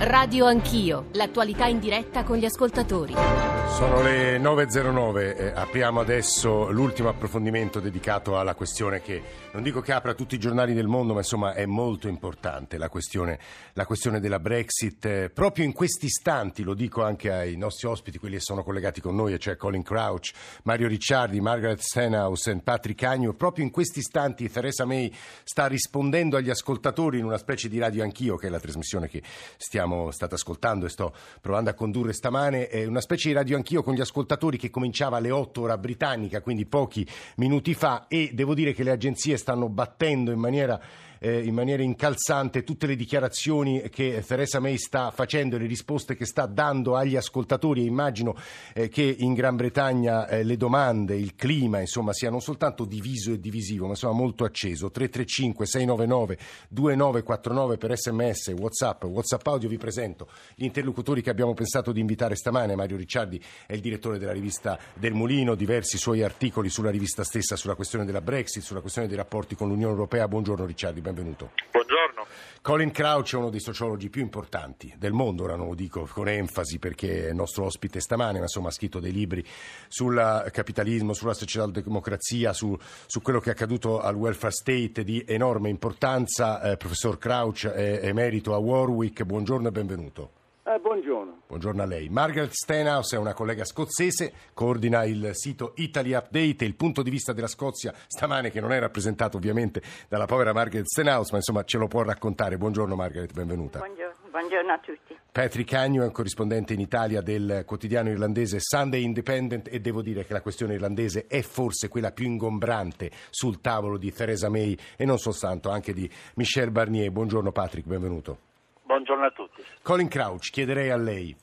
Radio Anch'io, l'attualità in diretta con gli ascoltatori. Sono le 9.09, eh, apriamo adesso l'ultimo approfondimento dedicato alla questione che non dico che apra tutti i giornali del mondo, ma insomma è molto importante, la questione, la questione della Brexit. Eh, proprio in questi istanti, lo dico anche ai nostri ospiti, quelli che sono collegati con noi, cioè Colin Crouch, Mario Ricciardi, Margaret Stenhouse e Patrick Agnew, proprio in questi istanti Theresa May sta rispondendo agli ascoltatori in una specie di radio anch'io, che è la trasmissione che stiamo abbiamo state ascoltando e sto provando a condurre stamane, è una specie di radio anch'io con gli ascoltatori che cominciava alle 8 ora britannica, quindi pochi minuti fa e devo dire che le agenzie stanno battendo in maniera eh, in maniera incalzante tutte le dichiarazioni che Theresa May sta facendo e le risposte che sta dando agli ascoltatori. E immagino eh, che in Gran Bretagna eh, le domande, il clima insomma sia non soltanto diviso e divisivo ma insomma molto acceso. 335 699 2949 per sms, whatsapp, whatsapp audio vi presento gli interlocutori che abbiamo pensato di invitare stamane. Mario Ricciardi è il direttore della rivista del Mulino diversi suoi articoli sulla rivista stessa sulla questione della Brexit sulla questione dei rapporti con l'Unione Europea. Buongiorno Ricciardi benvenuto. Buongiorno. Colin Crouch è uno dei sociologi più importanti del mondo, ora non lo dico con enfasi perché è nostro ospite stamane, ma insomma ha scritto dei libri sul capitalismo, sulla socialdemocrazia, su, su quello che è accaduto al welfare state di enorme importanza. Eh, professor Crouch è emerito a Warwick, buongiorno e benvenuto. Eh, buongiorno. Buongiorno a lei. Margaret Stenhouse è una collega scozzese, coordina il sito Italy Update e il punto di vista della Scozia stamane che non è rappresentato ovviamente dalla povera Margaret Stenhouse, ma insomma ce lo può raccontare. Buongiorno Margaret, benvenuta. Buongiorno, buongiorno a tutti. Patrick Agnew è un corrispondente in Italia del quotidiano irlandese Sunday Independent e devo dire che la questione irlandese è forse quella più ingombrante sul tavolo di Theresa May e non soltanto, anche di Michel Barnier. Buongiorno Patrick, benvenuto. Buongiorno a tutti. Colin Crouch, chiederei a lei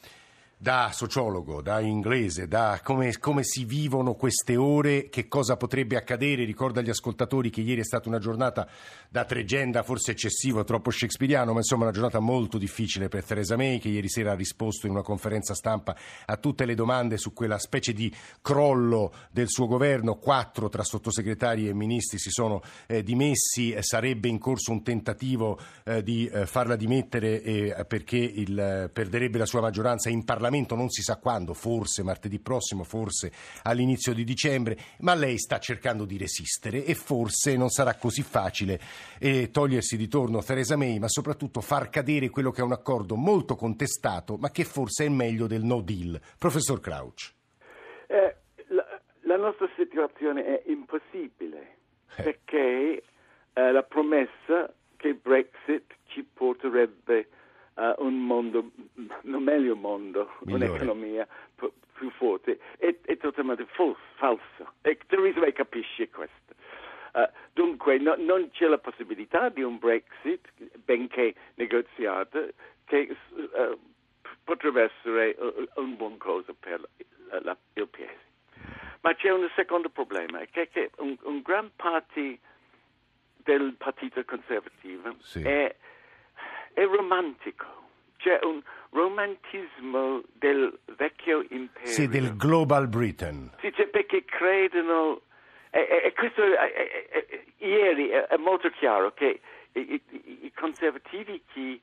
da sociologo, da inglese, da come, come, si vivono queste ore, che cosa potrebbe accadere. Ricordo agli ascoltatori che ieri è stata una giornata da tregenda, forse eccessivo, troppo shakespeariano, ma insomma una giornata molto difficile per Theresa May, che ieri sera ha risposto in una conferenza stampa a tutte le domande su quella specie di crollo del suo governo. Quattro tra sottosegretari e ministri si sono eh, dimessi, eh, sarebbe in corso un tentativo eh, di eh, farla dimettere eh, perché il, eh, perderebbe la sua maggioranza in Parlamento Parlamento non si sa quando, forse martedì prossimo, forse all'inizio di dicembre, ma lei sta cercando di resistere e forse non sarà così facile eh, togliersi di torno Theresa May, ma soprattutto far cadere quello che è un accordo molto contestato, ma che forse è meglio del no deal. Professor Crouch. Eh, la, la, nostra situazione è impossibile eh. perché eh, la promessa che Brexit ci porterebbe uh, un mondo, un meglio mondo, Migliore. un'economia p- più forte, è, è totalmente falso, falso. E Theresa May capisce questo. Uh, dunque no, non c'è la possibilità di un Brexit, benché negoziato, che uh, potrebbe essere un buon cosa per la, la, il paese. Ma c'è un secondo problema, che, che un, un gran parte del Partito Conservativo sì. è è romantico. C'è un romantismo del vecchio impero. Sì, del Global Britain. Sì, cioè perché credono... E, e, e questo è, ieri è, molto chiaro che i, i, i conservativi che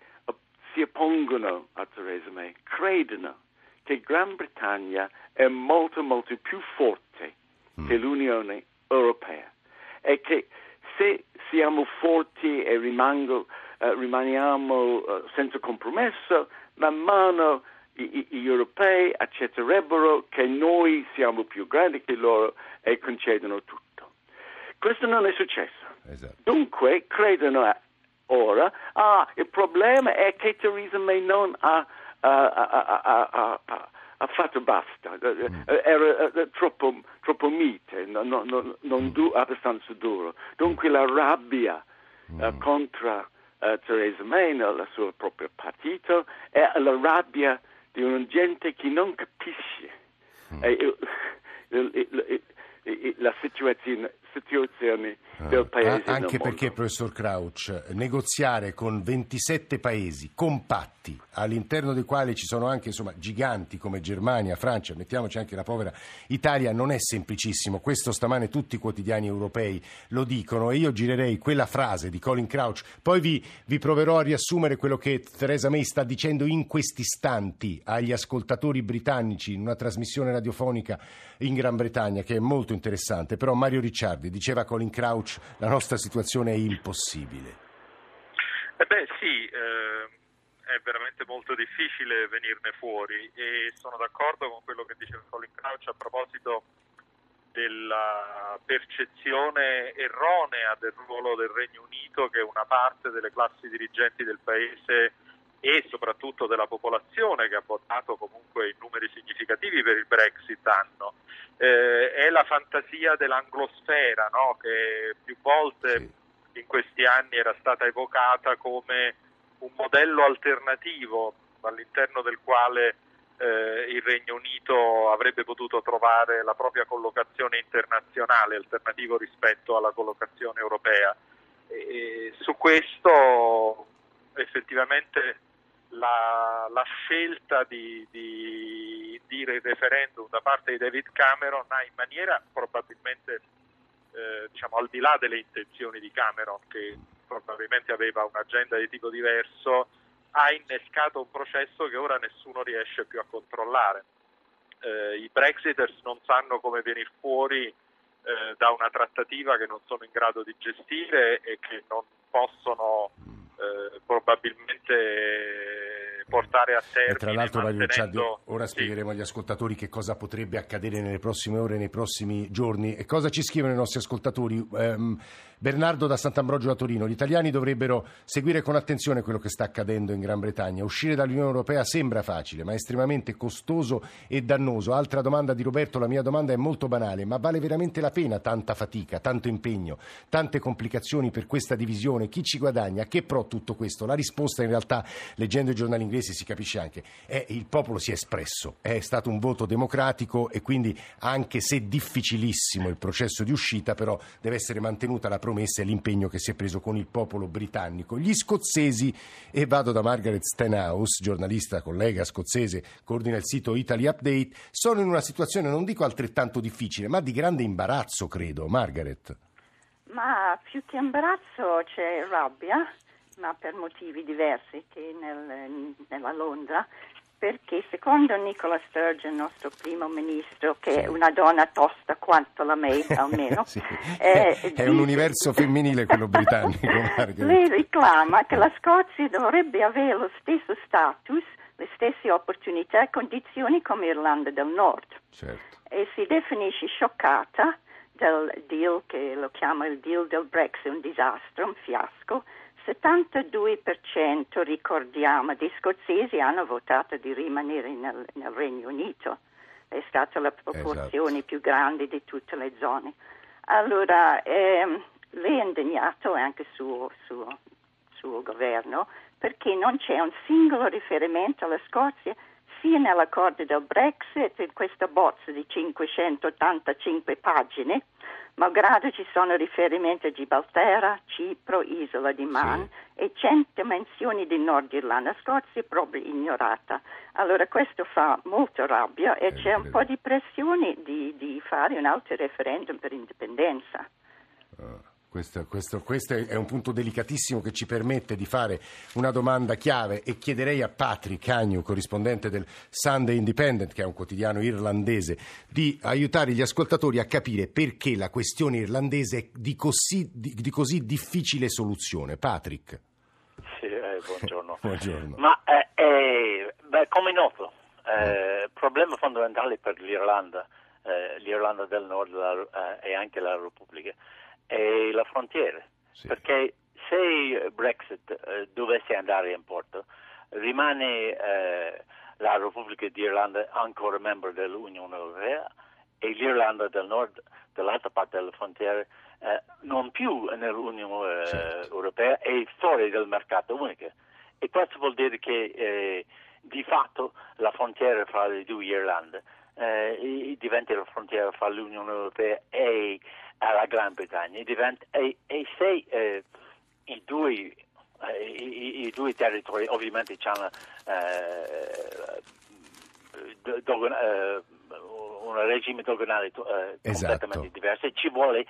si oppongono a Theresa May credono che Gran Bretagna è molto molto più forte mm. che l'Unione Europea e che se siamo forti e rimango, eh, rimaniamo eh, senza compromesso, man mano gli europei accetterebbero che noi siamo più grandi che loro e concedono tutto. Questo non è successo. Esatto. Dunque credono ora, ah, il problema è che Theresa May non ha, uh, uh, ha fatto basta, mm. era troppo, troppo mite, non, non, non mm. du, abbastanza duro. Dunque la rabbia mm. contro uh, Theresa May nel suo proprio partito, è la rabbia di una gente che non capisce mm. e, il, la situazione, istituzioni del paese. Ah, anche perché, mondo. professor Crouch, negoziare con 27 paesi compatti, all'interno dei quali ci sono anche insomma, giganti come Germania, Francia, mettiamoci anche la povera Italia, non è semplicissimo. Questo stamane tutti i quotidiani europei lo dicono e io girerei quella frase di Colin Crouch. Poi vi, vi proverò a riassumere quello che Theresa May sta dicendo in questi istanti agli ascoltatori britannici in una trasmissione radiofonica in Gran Bretagna che è molto interessante. Però Mario Ricciardi diceva Colin Crouch la nostra situazione è impossibile. Eh beh sì, eh, è veramente molto difficile venirne fuori e sono d'accordo con quello che dice Colin Crouch a proposito della percezione erronea del ruolo del Regno Unito che una parte delle classi dirigenti del paese e soprattutto della popolazione che ha votato comunque in numeri significativi per il Brexit hanno. Eh, è la fantasia dell'anglosfera no? che più volte in questi anni era stata evocata come un modello alternativo all'interno del quale eh, il Regno Unito avrebbe potuto trovare la propria collocazione internazionale, alternativo rispetto alla collocazione europea. E su questo effettivamente la, la scelta di, di dire il referendum da parte di David Cameron ha in maniera probabilmente eh, diciamo al di là delle intenzioni di Cameron che probabilmente aveva un'agenda di tipo diverso ha innescato un processo che ora nessuno riesce più a controllare. Eh, I Brexiters non sanno come venire fuori eh, da una trattativa che non sono in grado di gestire e che non possono eh, probabilmente portare a termine. E tra l'altro, mantenendo- ora sì. spiegheremo agli ascoltatori che cosa potrebbe accadere nelle prossime ore, nei prossimi giorni e cosa ci scrivono i nostri ascoltatori. Ehm, Bernardo da Sant'Ambrogio da Torino, gli italiani dovrebbero seguire con attenzione quello che sta accadendo in Gran Bretagna. Uscire dall'Unione Europea sembra facile, ma è estremamente costoso e dannoso. Altra domanda di Roberto, la mia domanda è molto banale, ma vale veramente la pena tanta fatica, tanto impegno, tante complicazioni per questa divisione? Chi ci guadagna? Che pro tutto questo? La risposta in realtà, leggendo i giornali inglesi si capisce anche, è il popolo si è espresso, è stato un voto democratico e quindi anche se difficilissimo il processo di uscita, però deve essere mantenuta la promessa e l'impegno che si è preso con il popolo britannico. Gli scozzesi, e vado da Margaret Stenhouse, giornalista, collega scozzese, coordina il sito Italy Update, sono in una situazione non dico altrettanto difficile, ma di grande imbarazzo, credo. Margaret. Ma più che imbarazzo c'è rabbia, ma per motivi diversi che nel- nella Londra, perché secondo Nicola Sturgeon, nostro primo ministro, che è una donna tosta quanto la May almeno, Sì. eh, È un dice- universo femminile quello britannico. Lei richiama che la Scozia dovrebbe avere lo stesso status, le stesse opportunità e condizioni come Irlanda del Nord Certo. e si definisce scioccata del deal che lo chiama il deal del Brexit, un disastro, un fiasco. 72% ricordiamo di scozzesi hanno votato di rimanere nel, nel Regno Unito. È stata la proporzione Esatto. più grande di tutte le zone. Allora, ehm, lei è indignato anche suo, suo, suo governo perché non c'è un singolo riferimento alla Scozia sia nell'accordo del Brexit, in questa bozza di 585 pagine, malgrado ci sono riferimenti a Gibraltar, Cipro, Isola di Man e 100 menzioni di Nord Irlanda, la Scozia è proprio ignorata. Allora questo fa molto rabbia e Eh, c'è un po' di pressione di, di fare un altro referendum per indipendenza. Ah, Questo, questo- questo è un punto delicatissimo che ci permette di fare una domanda chiave e chiederei a Patrick Agnew, corrispondente del Sunday Independent, che è un quotidiano irlandese, di aiutare gli ascoltatori a capire perché la questione irlandese è di così, di- di così difficile soluzione. Patrick. Sì, eh, buongiorno. Buongiorno. Ma eh, eh, beh, come noto, eh, il problema fondamentale per l'Irlanda, eh, l'Irlanda del Nord la- eh, e anche la Repubblica, è la frontiera. Sì. Perché se Brexit eh, dovesse andare in porto, rimane eh, la Repubblica d'Irlanda ancora membro dell'Unione Europea e l'Irlanda del Nord, dall'altra parte della frontiera, eh, non più nell'Unione eh, Certo. Europea e fuori del mercato unico. E questo vuol dire che eh, di fatto la frontiera fra le due Irlande eh, diventa la frontiera fra l'Unione Europea e alla Gran Bretagna e, diventa, e, e se eh, i due eh, i, i, due territori ovviamente hanno eh, eh, un regime doganale eh, Esatto. completamente diverso ci vuole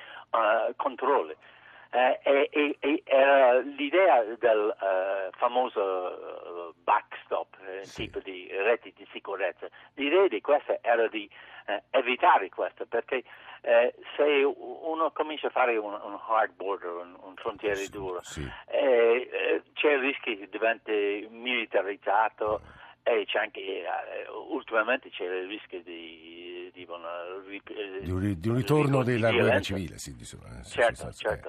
eh. Eh, e, e- e era l'idea del eh, famoso eh, backstop, eh, Sì. tipo di reti di sicurezza, l'idea di questa era di eh, evitare questo, perché eh, se uno comincia a fare un, un hard border, un, un frontiere Sì, duro, sì. eh, eh, c'è il rischio che diventi militarizzato e c'è anche, eh, ultimamente c'è il rischio di, di una eh, Di un, di un ritorno di della guerra violenza. civile, sì, di- eh, Certo, certo.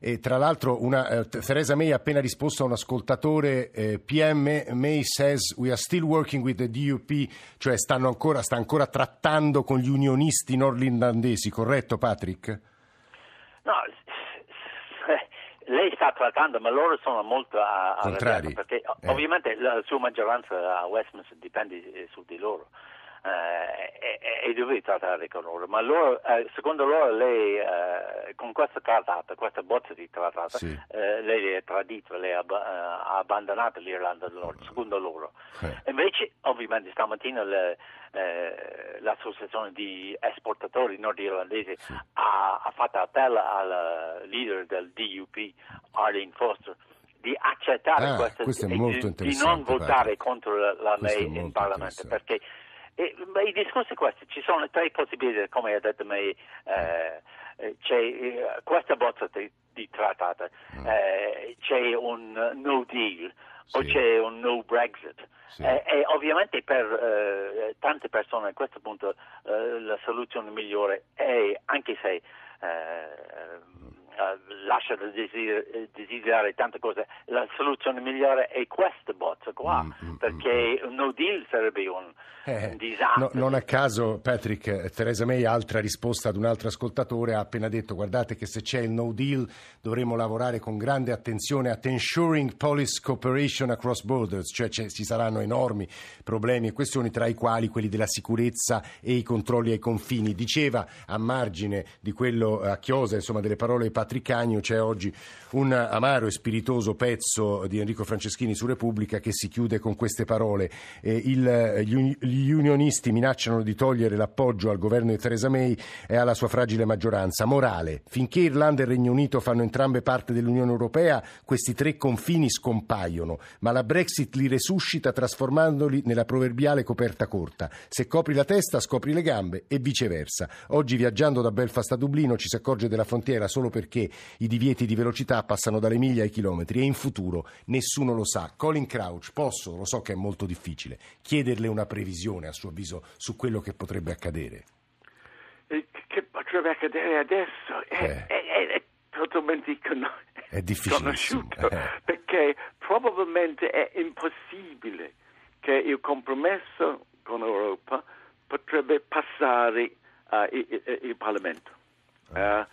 eh. E tra l'altro una, eh, Theresa May ha appena risposto a un ascoltatore, eh, PM May says we are still working with the DUP, cioè stanno ancora, sta ancora trattando con gli unionisti nordirlandesi, corretto Patrick? No, lei sta trattando, ma loro sono molto a, a perché Eh. ovviamente la sua maggioranza a Westminster dipende eh, su di loro. Eh, e, e deve trattare con loro, ma loro, eh, secondo loro lei eh, con questa trattata, questa bozza di trattata, Sì. lei è tradito, lei ha, abba- ha abbandonato l'Irlanda del Nord, secondo loro. Eh. Invece, ovviamente, stamattina le- l'associazione di esportatori nordirlandesi ha, ha fatto appello al leader del DUP, Arlene Foster, di accettare Ah, questa è di, di non votare Patrick. contro la, la è May in Parlamento perché ma i discorsi questi ci sono tre possibilità come ha detto May eh, eh, c'è eh, questa bozza di, di trattata eh, c'è un no deal o Mm. Sì. c'è un no Brexit Sì. Eh, e ovviamente per eh, tante persone a questo punto la soluzione migliore è anche se eh, eh, lascia da desider- desiderare tante cose. La soluzione migliore è questa bozza qua Mm, mm, perché un no deal sarebbe un, Eh, un disastro. no, non a caso, Patrick, eh, Theresa May, altra risposta ad un altro ascoltatore, ha appena detto guardate che se c'è il no deal dovremo lavorare con grande attenzione at ensuring police cooperation across borders, cioè ci saranno enormi problemi e questioni tra i quali quelli della sicurezza e i controlli ai confini. Diceva a margine di quello a chiosa, insomma, delle parole di Patrick Cagno, c'è oggi un amaro e spiritoso pezzo di Enrico Franceschini su Repubblica che si chiude con queste parole. Eh, il- gli unionisti minacciano di togliere l'appoggio al governo di Theresa May e alla sua fragile maggioranza. Morale, finché Irlanda e Regno Unito fanno entrambe parte dell'Unione Europea, questi tre confini scompaiono, ma la Brexit li resuscita trasformandoli nella proverbiale coperta corta. Se copri la testa, scopri le gambe e viceversa. Oggi viaggiando da Belfast a Dublino ci si accorge della frontiera solo perché i divieti di velocità passano dalle miglia ai chilometri e in futuro nessuno lo sa. Colin Crouch, posso, lo so che è molto difficile, chiederle una previsione a suo avviso su quello che potrebbe accadere. Eh, Che potrebbe accadere adesso è, Eh. è- è- è totalmente con- È sconosciuto, eh. perché probabilmente è impossibile che il compromesso con l'Europa potrebbe passare eh, il, il- il Parlamento. Eh,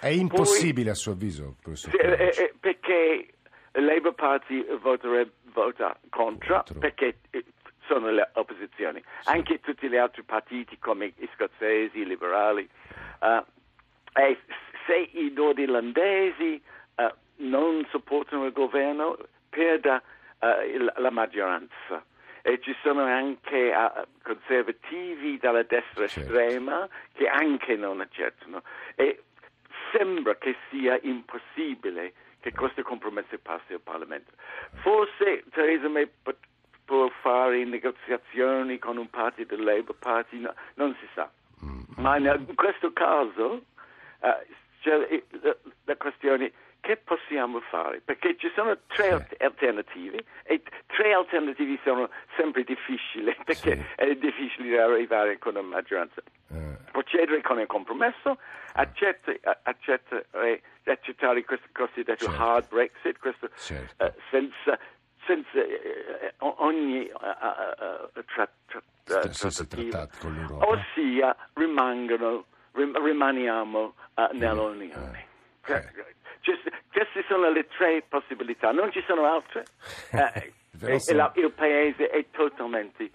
È impossibile a suo avviso, professor sì, eh, eh, perché il Labour Party voterebbe, vota contro, Contro. perché eh, sono le opposizioni. Anche tutti gli altri partiti come i scozzesi, i liberali. eh, e se i nordirlandesi eh, non supportano il governo, perda eh, il- la maggioranza. E ci sono anche eh, conservativi dalla destra Certo. estrema che anche non accettano. E sembra che sia impossibile che questo compromesso passi al Parlamento. Forse Theresa May può fare negoziazioni con un partito del Labour Party, no- non si sa. Ma in questo caso eh, c'è la, la questione che possiamo fare? Perché ci sono tre Sì. alt- alternative e tre alternative sono sempre difficili perché Sì. è difficile arrivare con una maggioranza Eh, procedere con il compromesso, accetta- a- accettare, accettare questo cosiddetto Certo. hard Brexit, questo, Certo. eh, senza, senza eh, o- ogni eh, eh, eh, tra- tra- eh, trattato con l'Europa. Ossia, rimangono, rim- rimaniamo eh, nell'Unione. Eh. Ci- queste sono le tre possibilità, non ci sono altre. Eh, la- il paese è totalmente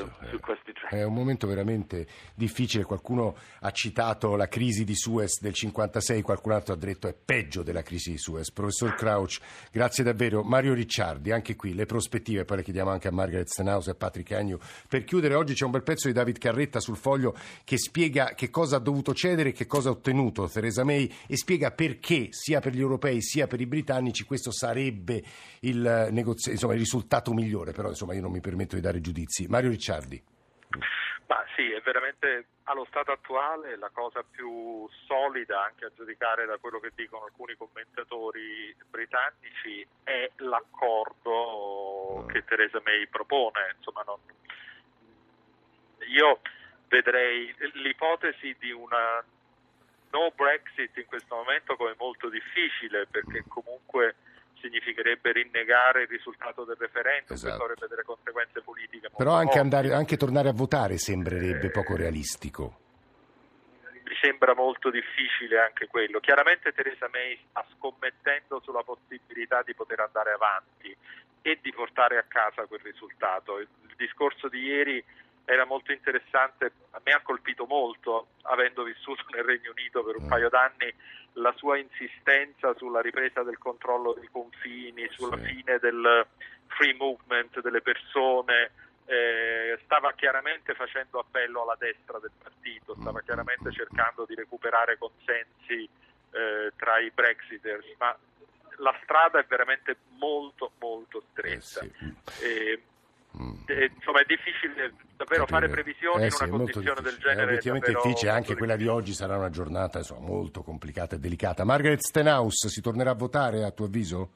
eh. su questi tre. È un momento veramente difficile. Qualcuno ha citato la crisi di Suez del 56, qualcun altro ha detto è peggio della crisi di Suez. Professor Crouch, grazie davvero. Mario Ricciardi, anche qui le prospettive, poi le chiediamo anche a Margaret Stenhouse e a Patrick Agnew. Per chiudere, oggi c'è un bel pezzo di David Carretta sul foglio che spiega che cosa ha dovuto cedere e che cosa ha ottenuto Theresa May e spiega perché sia per gli europei sia per i britannici questo sarebbe il, negozio, insomma, il risultato migliore, però insomma, io non mi permetto di dare giudizi. Mario Ricciardi. Ma sì, è veramente allo stato attuale la cosa più solida, anche a giudicare da quello che dicono alcuni commentatori britannici, è l'accordo che Theresa May propone. Insomma, non... io vedrei l'ipotesi di una no Brexit in questo momento come molto difficile perché comunque significherebbe rinnegare il risultato del referendum, Esatto. avrebbe delle conseguenze politiche Però anche, andare, anche tornare a votare sembrerebbe poco realistico. mi sembra molto difficile anche quello. Chiaramente Theresa May sta scommettendo sulla possibilità di poter andare avanti e di portare a casa quel risultato. Il, il discorso di ieri era molto interessante, a me ha colpito molto, avendo vissuto nel Regno Unito per un Mm. paio d'anni, la sua insistenza sulla ripresa del controllo dei confini, sulla Sì. fine del free movement delle persone, eh, stava chiaramente facendo appello alla destra del partito, stava Mm, chiaramente mm, cercando di recuperare consensi eh, tra i Brexiters, ma la strada è veramente molto molto Eh, stretta. sì. Eh, insomma è difficile davvero fare Capire. previsioni Eh in sì, una molto condizione del difficile. genere. È obiettivamente davvero difficile, anche molto quella di oggi sarà una giornata insomma, molto complicata e delicata. Margaret Stenhouse, si tornerà a votare a tuo avviso?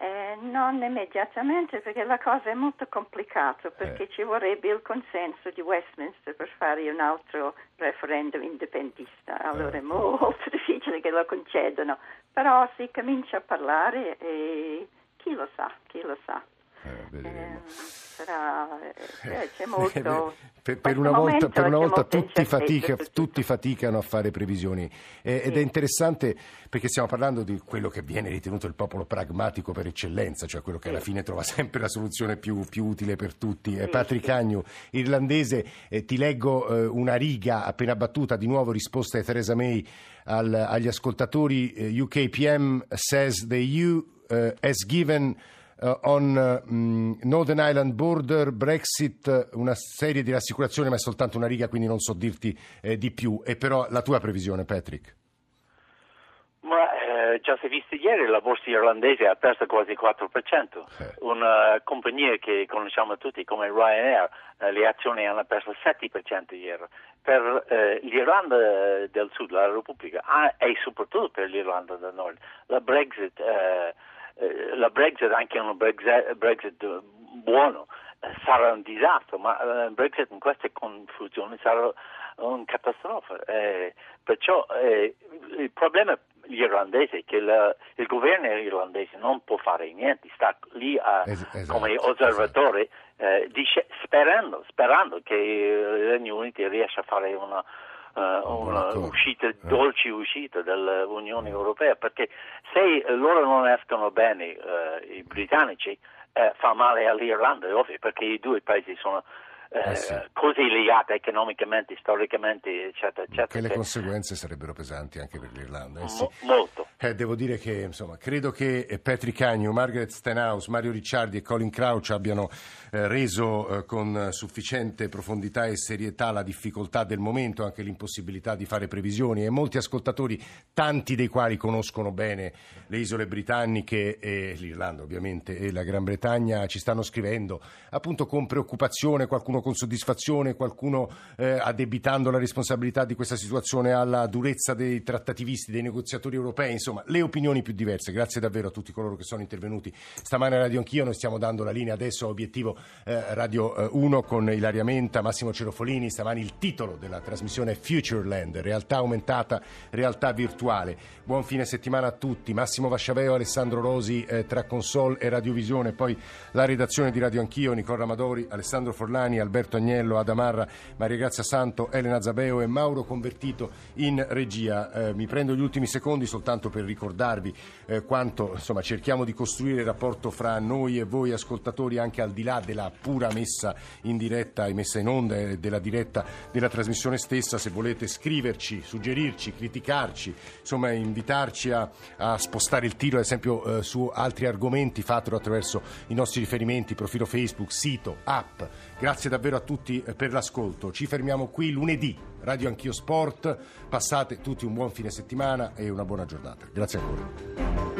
Eh, non immediatamente perché la cosa è molto complicata perché Eh. ci vorrebbe il consenso di Westminster per fare un altro referendum indipendentista. Allora Eh. è molto difficile che lo concedano, però si comincia a parlare e chi lo sa, chi lo sa. Eh, vedremo. Eh, sarà, eh, c'è molto... per, una volta, per una tutti, fatica- tutti faticano a fare previsioni Eh, ed è Sì. interessante perché stiamo parlando di quello che viene ritenuto il popolo pragmatico per eccellenza, cioè quello che alla fine trova sempre la soluzione più, più utile per tutti. Sì, Patrick sì. Agnew, irlandese, eh, ti leggo eh, una riga appena battuta, di nuovo risposta di Theresa May al- agli ascoltatori. eh, UKPM says the EU eh, has given Uh, on mm, Northern Ireland border, Brexit, uh, una serie di rassicurazioni, ma è soltanto una riga, quindi non so dirti eh, di più. E però la tua previsione, Patrick? Ma eh, già si è visto ieri, la borsa irlandese ha perso quasi il 4%. Eh. Una compagnia che conosciamo tutti come Ryanair, eh, le azioni hanno perso il 7% ieri. Per eh, l'Irlanda del Sud, la Repubblica, ah, e soprattutto per l'Irlanda del Nord, la Brexit, eh, eh, la Brexit anche un Brexit, Brexit eh, buono, eh, sarà un disastro, ma il Brexit in queste confusioni sarà una catastrofe. Eh, perciò eh, il problema irlandese è che la- il governo irlandese non può fare niente, sta lì a- Es- esatto, come osservatore eh, dice- sperando, sperando che il Regno Unito riesca a fare una, eh, accordo. uscita, Eh. dolce uscita dall'Unione Europea, perché se loro non escono bene, eh, i britannici, eh, fa male all'Irlanda, è ovvio, perché i due paesi sono eh, sì. così legati economicamente, storicamente, eccetera, eccetera. Che le conseguenze sarebbero pesanti anche per l'Irlanda. eh sì. mo- molto. Eh, devo dire che insomma, credo che eh, Patrick Agnew, Margaret Stenhouse, Mario Ricciardi e Colin Crouch abbiano eh, reso eh, con sufficiente profondità e serietà la difficoltà del momento, anche l'impossibilità di fare previsioni. E molti ascoltatori, tanti dei quali conoscono bene le isole britanniche e l'Irlanda ovviamente e la Gran Bretagna, ci stanno scrivendo appunto con preoccupazione, qualcuno con soddisfazione, qualcuno eh, addebitando la responsabilità di questa situazione alla durezza dei trattativisti, dei negoziatori europei, insomma le opinioni più diverse. Grazie davvero a tutti coloro che sono intervenuti stamane a Radio Anch'io, noi stiamo dando la linea adesso a Obiettivo eh, Radio eh, 1 con Ilaria Menta, Massimo Cerofolini, stamani il titolo della trasmissione è Futureland, realtà aumentata, realtà virtuale. Buon fine settimana a tutti, Massimo Vasciaveo, Alessandro Rosi eh, tra console e radiovisione, poi la redazione di Radio Anch'io, Nicola Ramadori, Alessandro Forlani, Alberto Agnello, Adamarra, Maria Grazia Santo, Elena Zabeo e Mauro Convertito in regia. Eh, mi prendo gli ultimi secondi soltanto per ricordarvi eh, quanto insomma, cerchiamo di costruire il rapporto fra noi e voi ascoltatori anche al di là della pura messa in diretta e messa in onda e della diretta della trasmissione stessa. Se volete scriverci, suggerirci, criticarci, insomma invitarci a, a spostare il tiro ad esempio eh, su altri argomenti, fatelo attraverso i nostri riferimenti, profilo Facebook, sito, app. Grazie davvero a tutti eh, per l'ascolto. Ci fermiamo qui lunedì. Radio Anch'io Sport. Passate tutti un buon fine settimana e una buona giornata. Grazie ancora.